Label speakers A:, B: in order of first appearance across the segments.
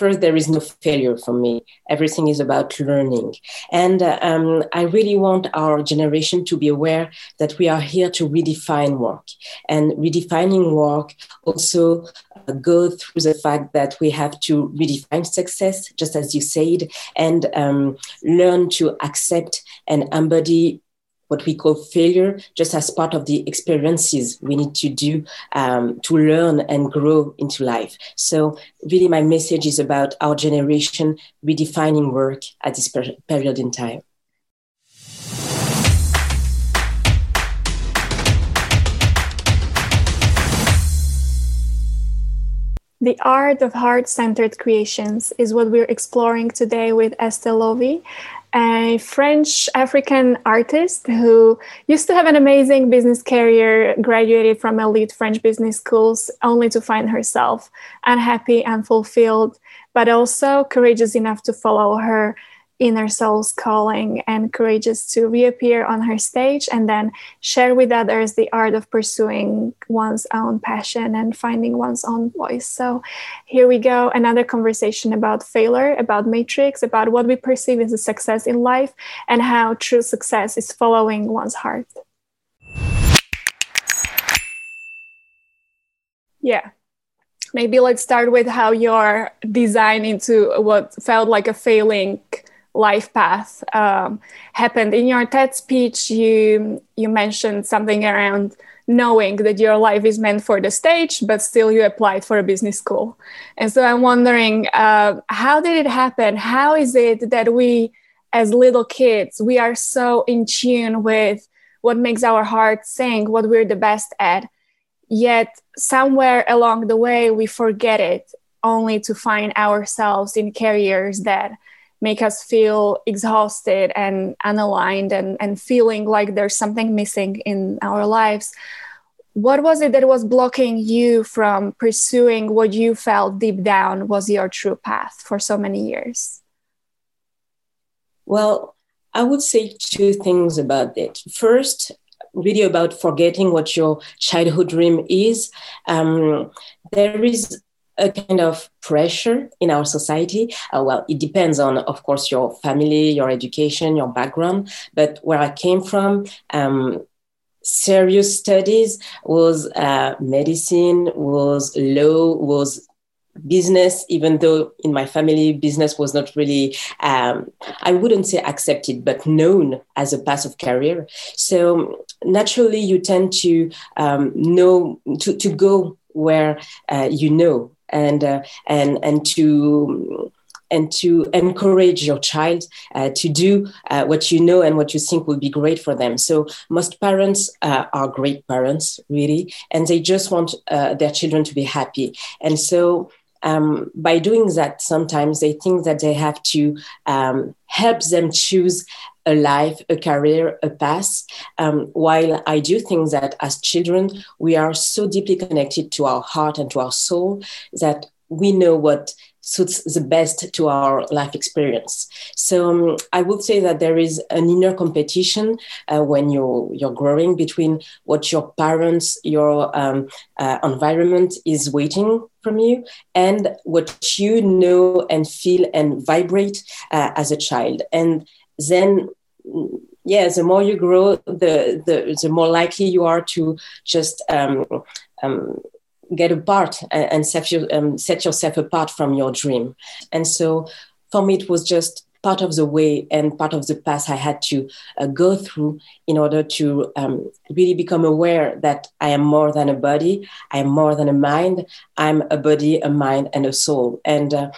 A: first there is no failure for me. Everything is about learning. And um, i really want our generation to be aware that we are here to redefine work. And redefining work also uh, go through the fact that we have to redefine success just as you said and um, learn to accept and embody what we call failure just as part of the experiences we need to do um, to learn and grow into life. So, really, my message is about our generation redefining work at this per- period in time.
B: The art of heart centered creations is what we're exploring today with Estelle Lovy a French African artist who used to have an amazing business career, graduated from elite French business schools, only to find herself unhappy, unfulfilled, but also courageous enough to follow her inner soul's calling and courageous to reappear on her stage and then share with others the art of pursuing one's own passion and finding one's own voice. So, here we go another conversation about failure, about matrix, about what we perceive as a success in life, and how true success is following one's heart. Yeah maybe let's start with how you're designed into what felt like a failing life path um, happened in your TED speech. You you mentioned something around knowing that your life is meant for the stage, but still you applied for a business school. And so I'm wondering, uh, how did it happen? How is it that we, as little kids, we are so in tune with what makes our heart sing, what we're the best at, yet somewhere along the way we forget it, only to find ourselves in careers that make us feel exhausted and unaligned and, and feeling like there's something missing in our lives. What was it that was blocking you from pursuing what you felt deep down was your true path for so many years?
A: Well, I would say two things about it. First, really about forgetting what your childhood dream is. Um, there is a kind of pressure in our society. Uh, well, it depends on, of course, your family, your education, your background. But where I came from, um, serious studies was uh, medicine, was law, was business, even though in my family, business was not really, um, I wouldn't say accepted, but known as a path of career. So naturally, you tend to um, know, to, to go where uh, you know and uh, and and to and to encourage your child uh, to do uh, what you know and what you think will be great for them. So most parents uh, are great parents, really, and they just want uh, their children to be happy. And so um, by doing that, sometimes they think that they have to um, help them choose a life, a career, a path. Um, while I do think that as children, we are so deeply connected to our heart and to our soul that we know what suits the best to our life experience. So um, I would say that there is an inner competition uh, when you're you're growing between what your parents, your um, uh, environment is waiting from you, and what you know and feel and vibrate uh, as a child. And then yeah the more you grow the the, the more likely you are to just um, um, get apart and, and set, you, um, set yourself apart from your dream and so for me it was just part of the way and part of the path I had to uh, go through in order to um, really become aware that I am more than a body, I am more than a mind, I'm a body, a mind, and a soul. And uh,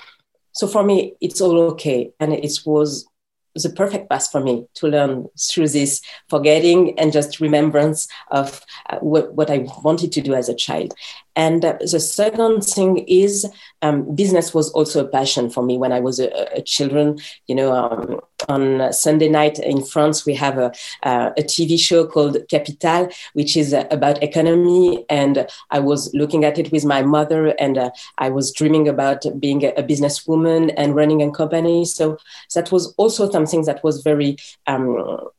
A: so for me, it's all okay. And it was the perfect path for me to learn through this forgetting and just remembrance of uh, what, what I wanted to do as a child. And the second thing is um, business was also a passion for me when I was a, a children. You know, um, on Sunday night in France, we have a, uh, a TV show called Capital, which is uh, about economy. And I was looking at it with my mother, and uh, I was dreaming about being a, a businesswoman and running a company. So that was also something that was very um,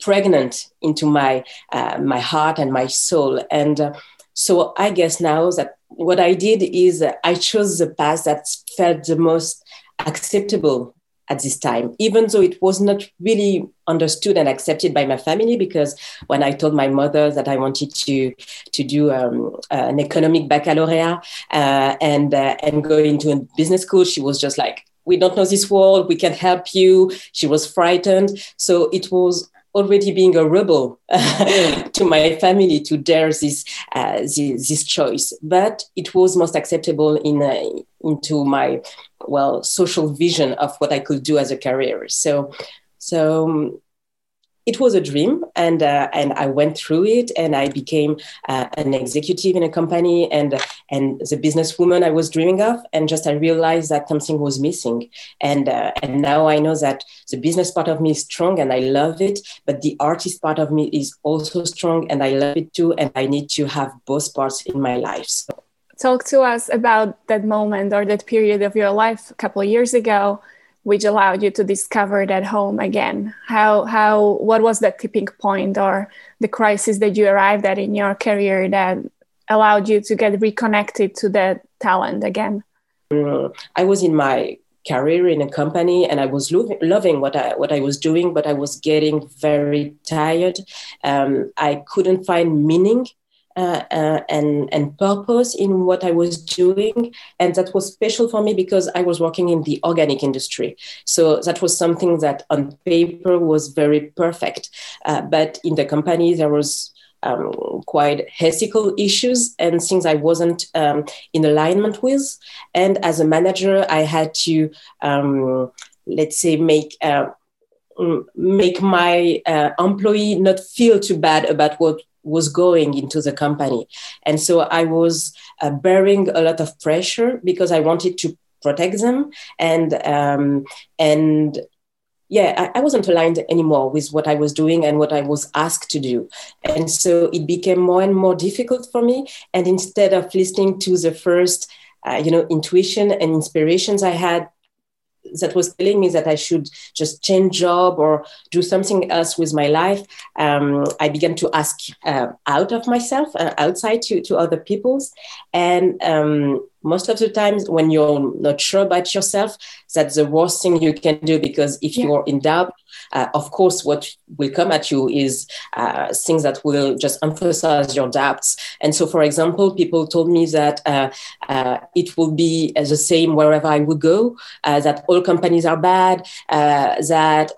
A: pregnant into my uh, my heart and my soul. And uh, so I guess now that what I did is I chose the path that felt the most acceptable at this time, even though it was not really understood and accepted by my family. Because when I told my mother that I wanted to to do um, uh, an economic baccalaureate uh, and uh, and go into a business school, she was just like, "We don't know this world. We can help you." She was frightened. So it was already being a rebel to my family to dare this, uh, this, this choice. But it was most acceptable in uh, into my well social vision of what i could do as a career. So so um, it was a dream and uh, and I went through it and I became uh, an executive in a company and and the businesswoman I was dreaming of and just I realized that something was missing and uh, and now I know that the business part of me is strong and I love it but the artist part of me is also strong and I love it too and I need to have both parts in my life. So.
B: Talk to us about that moment or that period of your life a couple of years ago which allowed you to discover that home again. How how what was that tipping point or the crisis that you arrived at in your career that allowed you to get reconnected to that talent again?
A: Mm, i was in my career in a company and i was lo- loving what i what i was doing but i was getting very tired. Um, i couldn't find meaning uh, uh, and and purpose in what I was doing, and that was special for me because I was working in the organic industry. So that was something that on paper was very perfect, uh, but in the company there was um, quite ethical issues and things I wasn't um, in alignment with. And as a manager, I had to um, let's say make. Uh, make my uh, employee not feel too bad about what was going into the company. And so I was uh, bearing a lot of pressure because I wanted to protect them and um, and yeah, I, I, wasn't aligned anymore with what I was doing and what I was asked to do. And so it became more and more difficult for me. And instead of listening to the first, uh, you know, intuition and inspirations I had that was telling me that I should just change job or do something else with my life, um, I began to ask uh, out of myself, uh, outside to, to other people's. And um, most of the times when you're not sure about yourself, that's the worst thing you can do because if yeah. you're in doubt, uh, of course, what will come at you is uh, things that will just emphasize your doubts. And so, for example, people told me that uh, uh it will be the same wherever I would go, uh, that all companies are bad, uh, that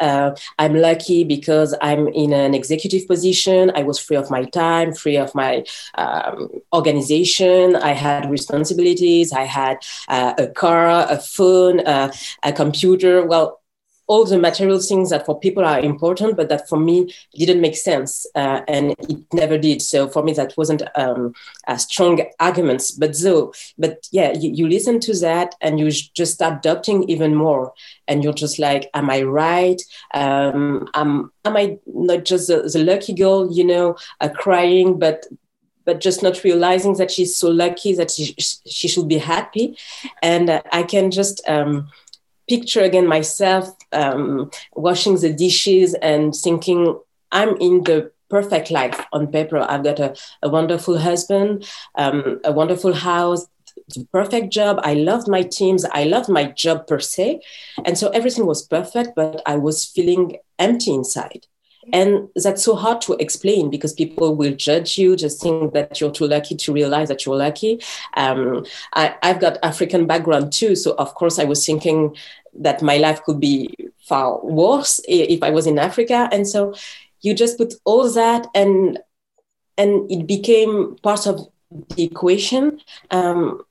A: I'm lucky because I'm in an executive position. I was free of my time, free of my um, organization. I had responsibilities. I had a car, a phone, a computer. Well, all the material things that for people are important, but that for me didn't make sense, uh, and it never did. So for me, that wasn't um, a strong arguments. But though, but yeah, you, you listen to that and you just start doubting even more, and you're just like, am I right? Um, am am I not just the, the lucky girl, you know, uh, crying, but but just not realizing that she's so lucky that she, she should be happy, and uh, I can just. Um, picture again myself um, washing the dishes and thinking I'm in the perfect life on paper. I've got a, a wonderful husband, um, a wonderful house, the perfect job. I loved my teams. I loved my job per se. And so everything was perfect, but I was feeling empty inside. And that's so hard to explain because people will judge you, just think that you're too lucky to realize that you're lucky. Um, I, I've got African background too. So, of course, I was thinking that my life could be far worse if I was in Africa. And so you just put all that and and it became part of the equation um,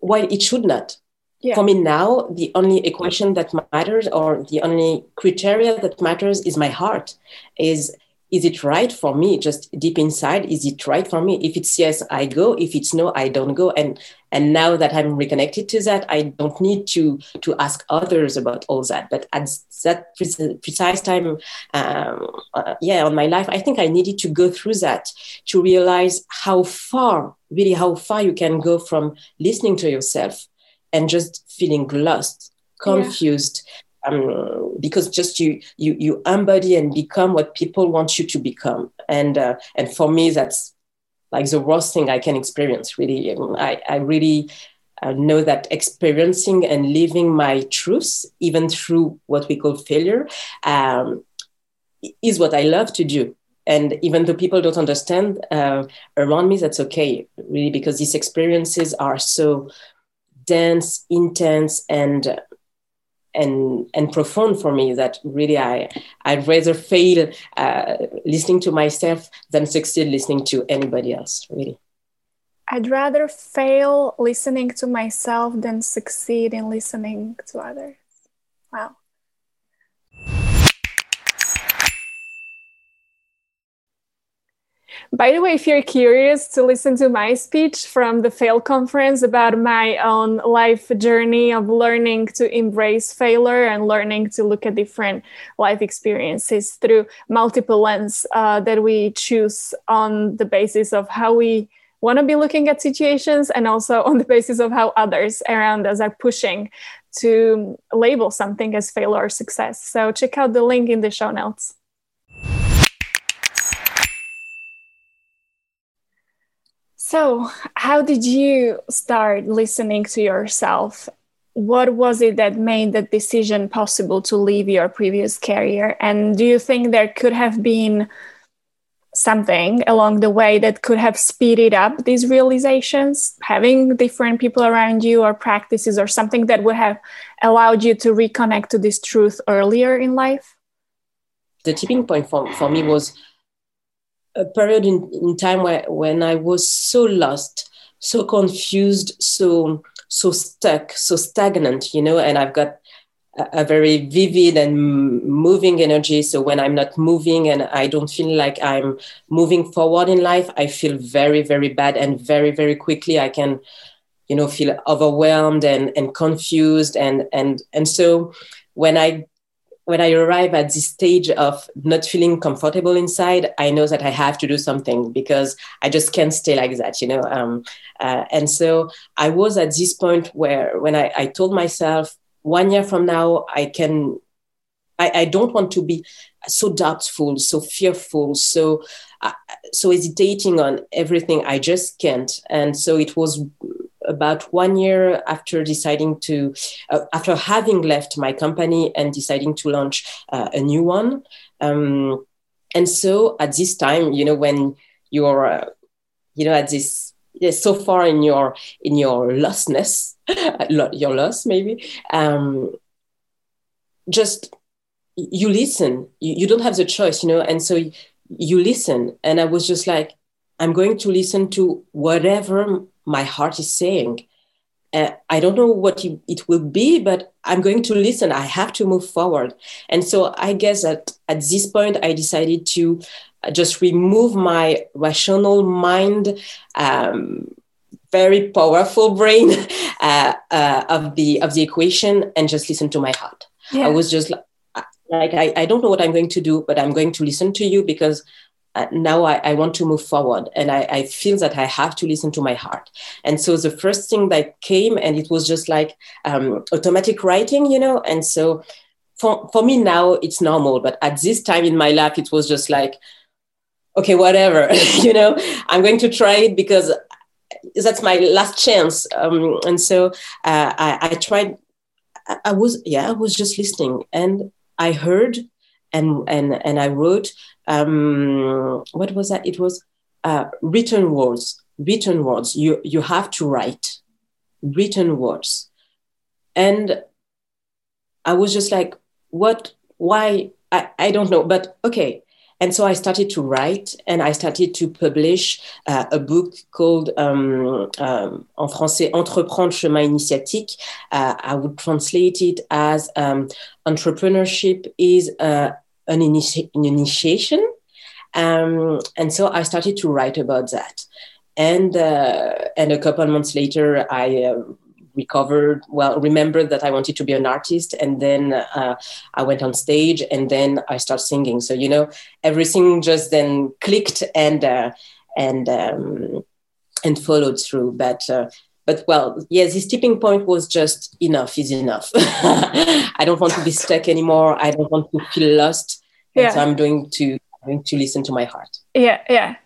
A: while it should not yeah. For me now, the only equation that matters or the only criteria that matters is my heart. Is is it right for me? Just deep inside, is it right for me? If it's yes, I go. If it's no, I don't go. And and now that I'm reconnected to that, I don't need to to ask others about all that. But at that precise time, um, uh, yeah, on my life, I think I needed to go through that to realize how far, really, how far you can go from listening to yourself and just feeling lost, confused. Yeah. Um, because just you you you embody and become what people want you to become, and uh, and for me that's like the worst thing I can experience. Really, I, I really uh, know that experiencing and living my truth, even through what we call failure, um, is what I love to do. And even though people don't understand uh, around me, that's okay, really, because these experiences are so dense, intense, and and and profound for me that really I I'd rather fail uh, listening to myself than succeed listening to anybody else. Really.
B: I'd rather fail listening to myself than succeed in listening to others. Wow. By the way, if you're curious to listen to my speech from the Fail conference about my own life journey of learning to embrace failure and learning to look at different life experiences through multiple lens uh, that we choose on the basis of how we want to be looking at situations and also on the basis of how others around us are pushing to label something as failure or success. So check out the link in the show notes. So, how did you start listening to yourself? What was it that made the decision possible to leave your previous career? And do you think there could have been something along the way that could have speeded up these realizations? Having different people around you, or practices, or something that would have allowed you to reconnect to this truth earlier in life?
A: The tipping point for, for me was a period in, in time where when I was so lost, so confused, so so stuck, so stagnant, you know, and I've got a, very vivid and moving energy. So when I'm not moving and I don't feel like I'm moving forward in life, I feel very, very bad and very, very quickly I can, you know, feel overwhelmed and, and confused. And, and, and so when I when I arrive at this stage of not feeling comfortable inside, I know that I have to do something because I just can't stay like that, you know. Um, uh, and so I was at this point where, when I, I told myself, one year from now, I can, I, I don't want to be so doubtful, so fearful, so uh, so hesitating on everything. I just can't. And so it was about one year after deciding to, uh, after having left my company and deciding to launch uh, a new one. Um, and so at this time, you know, when you're, uh, you know, at this, yeah, so far in your in your lostness, your loss maybe, um, just you listen. You, you don't have the choice, you know, and so you listen. And I was just like, I'm going to listen to whatever my heart is saying. Uh, I don't know what it will be, but I'm going to listen. I have to move forward. And so I guess that at this point, I decided to uh, just remove my rational mind, um, very powerful brain uh, uh, of the of the equation, and just listen to my heart. Yeah. I was just like, like I, I don't know what I'm going to do, but I'm going to listen to you because now I, I, want to move forward and I, I, feel that I have to listen to my heart. And so the first thing that came, and it was just like um, automatic writing, you know. And so for, for me now, it's normal. But at this time in my life, it was just like, okay, whatever, you know, I'm going to try it because that's my last chance. Um, and so uh, I, I tried, I, I was, yeah, I was just listening and I heard and and and I wrote um, what was that? It was uh, written words. Written words. You you have to write written words, and I was just like, what? Why? I, I don't know, but okay. And so I started to write and I started to publish uh, a book called, um, um, en français, Entreprendre chemin initiatique. Uh, I would translate it as um, entrepreneurship is uh, an, initi- an initiation. Um, and so I started to write about that. And, uh, and a couple of months later, I uh, recovered, well, remembered that I wanted to be an artist. And then uh, I went on stage and then I started singing. So, you know, everything just then clicked and, uh, and, um, and followed through. But, uh, but well, yeah, this tipping point was just enough is enough. I don't want to be stuck anymore. I don't want to feel lost. Yeah. So I'm going to I'm going to listen to my heart.
B: Yeah, yeah.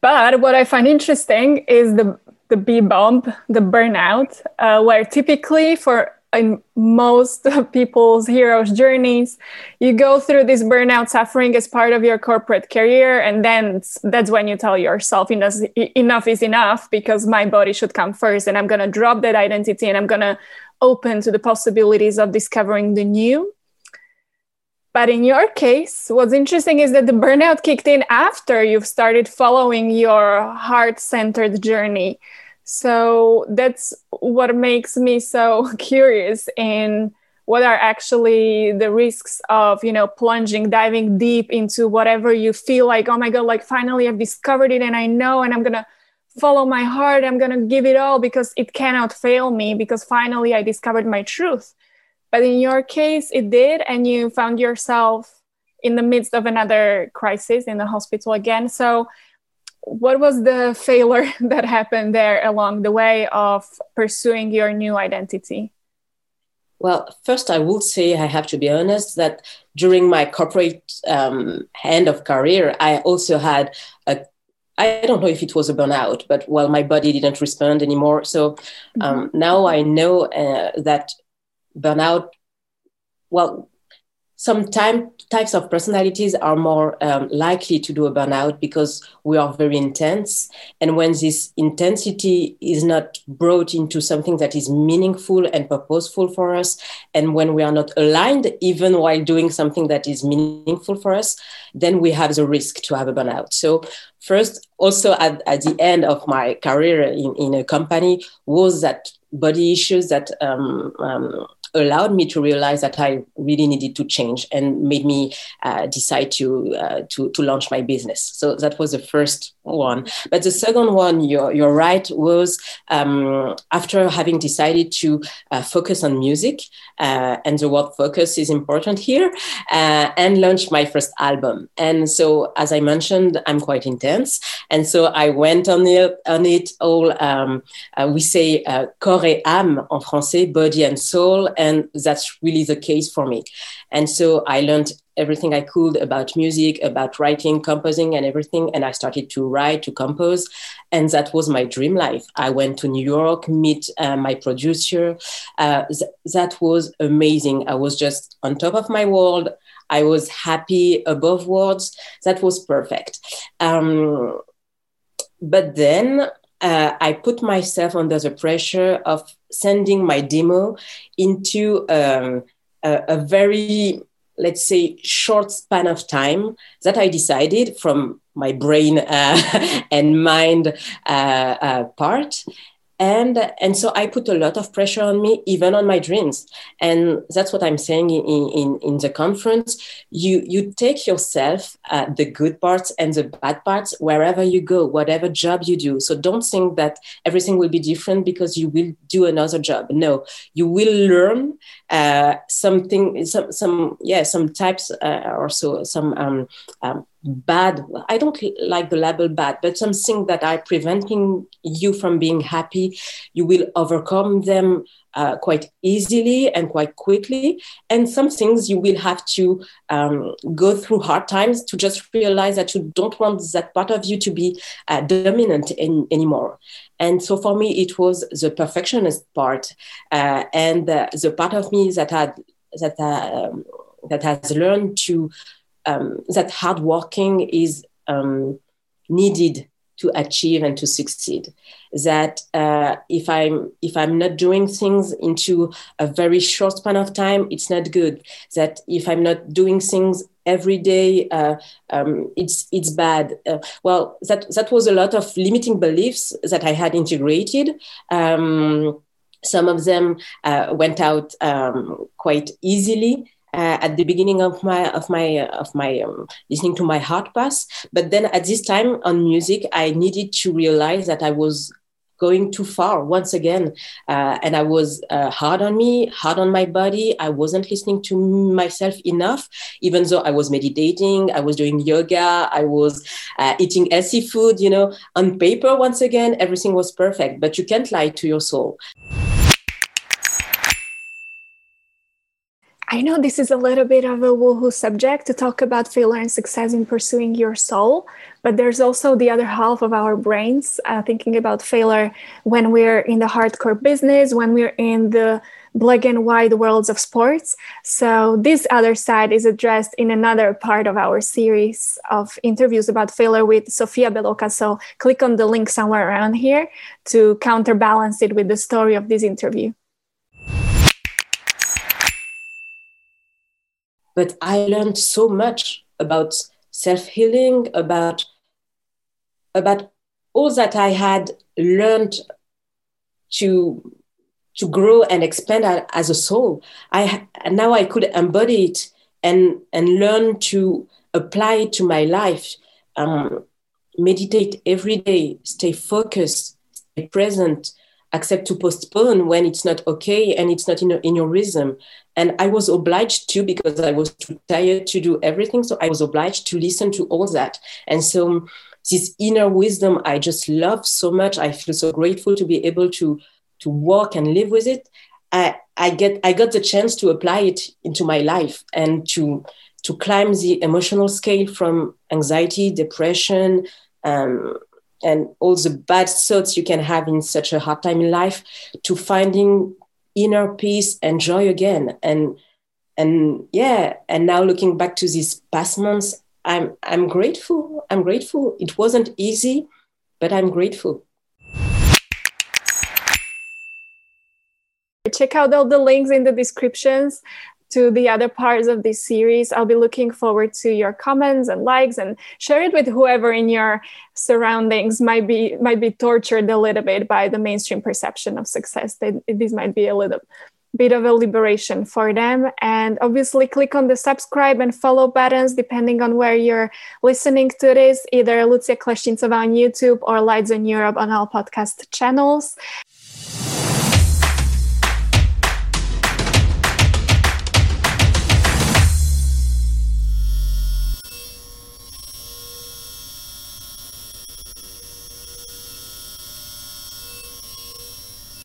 B: but what I find interesting is the the B bump, the burnout, uh, where typically for in most people's heroes journeys you go through this burnout suffering as part of your corporate career and then that's when you tell yourself enough is enough because my body should come first and i'm going to drop that identity and i'm going to open to the possibilities of discovering the new. But in your case what's interesting is that the burnout kicked in after you've started following your heart-centered journey so that's what makes me so curious in what are actually the risks of you know plunging diving deep into whatever you feel like oh my god like finally i've discovered it and i know and i'm gonna follow my heart i'm gonna give it all because it cannot fail me because finally i discovered my truth. But in your case it did and you found yourself in the midst of another crisis in the hospital again. So what was the failure that happened there along the way of pursuing your new identity?
A: Well, first, I would say I have to be honest that during my corporate um, end of career, I also had a I don't know if it was a burnout, but well, my body didn't respond anymore. So um, mm-hmm. now I know uh, that burnout, well, some time, types of personalities are more um, likely to do a burnout because we are very intense. And when this intensity is not brought into something that is meaningful and purposeful for us, and when we are not aligned, even while doing something that is meaningful for us, then we have the risk to have a burnout. So, first, also at, at the end of my career in, in a company, was that body issues that um, um, allowed me to realize that I really needed to change and made me uh, decide to, uh, to, to launch my business. So that was the first one. But the second one, you're, you're right, was um, after having decided to uh, focus on music, uh, and the word focus is important here, uh, and launch my first album. And so, as I mentioned, I'm quite intense. And so I went on it, on it all, um, uh, we say corps et âme en français, body and soul and that's really the case for me. And so I learned everything I could about music, about writing, composing, and everything. And I started to write, to compose. And that was my dream life. I went to New York, meet uh, my producer. Uh, th- that was amazing. I was just on top of my world. I was happy above words. That was perfect. Um, but then uh, I put myself under the pressure of sending my demo into um, a, a, very, let's say, short span of time that I decided from my brain uh, and mind uh, uh part and and so i put a lot of pressure on me even on my dreams. And that's what i'm saying in in, in the conference. You you take yourself uh, the good parts and the bad parts wherever you go whatever job you do. So don't think that everything will be different because you will do another job. No you will learn uh, something some some yeah some types uh, or so some um, um, bad i don't like the label bad but something that are preventing you from being happy you will overcome them uh, quite easily and quite quickly. And some things you will have to um, go through hard times to just realize that you don't want that part of you to be uh, dominant in, anymore. And so for me it was the perfectionist part uh, and the part of me that had that um, that has learned to um, that hard working is um, needed to achieve and to succeed. That uh, if i'm if i'm not doing things into a very short span of time it's not good. That if i'm not doing things every day uh, um, it's it's bad. Uh, well that that was a lot of limiting beliefs that i had integrated. Um, some of them uh, went out um, quite easily uh, at the beginning of my of my of my um, listening to my heart path but then at this time on music i needed to realize that i was going too far once again uh, and i was uh, hard on me hard on my body. I wasn't listening to myself enough. Even though i was meditating i was doing yoga i was uh, eating healthy food you know on paper once again everything was perfect. But you can't lie to your soul
B: I know this is a little bit of a woohoo subject to talk about failure and success in pursuing your soul, but there's also the other half of our brains uh, thinking about failure when we're in the hardcore business, when we're in the black and white worlds of sports. So, this other side is addressed in another part of our series of interviews about failure with Sofia Beloka. So, click on the link somewhere around here to counterbalance it with the story of this interview.
A: But I learned so much about self healing, about, about all that I had learned to to grow and expand as a soul. I now I could embody it and and learn to apply it to my life. Um, meditate every day, stay focused, stay present, accept to postpone when it's not okay and it's not in, in your rhythm. And I was obliged to because I was too tired to do everything. So I was obliged to listen to all that. And so this inner wisdom I just love so much. I feel so grateful to be able to to work and live with it, I, I get I got the chance to apply it into my life and to to climb the emotional scale from anxiety, depression, um, and all the bad thoughts you can have in such a hard time in life to finding inner peace and joy again. And and yeah, and now looking back to these past months, I'm I'm grateful. I'm grateful. It wasn't easy, but I'm grateful.
B: check out all the links in the descriptions to the other parts of this series. I'll be looking forward to your comments and likes and share it with whoever in your surroundings might be might be tortured a little bit by the mainstream perception of success. They, this might be a little bit of a liberation for them. And obviously, click on the subscribe and follow buttons depending on where you're listening to this, either Lucia Kleshchincova on YouTube or Lights on Europe on all podcast channels.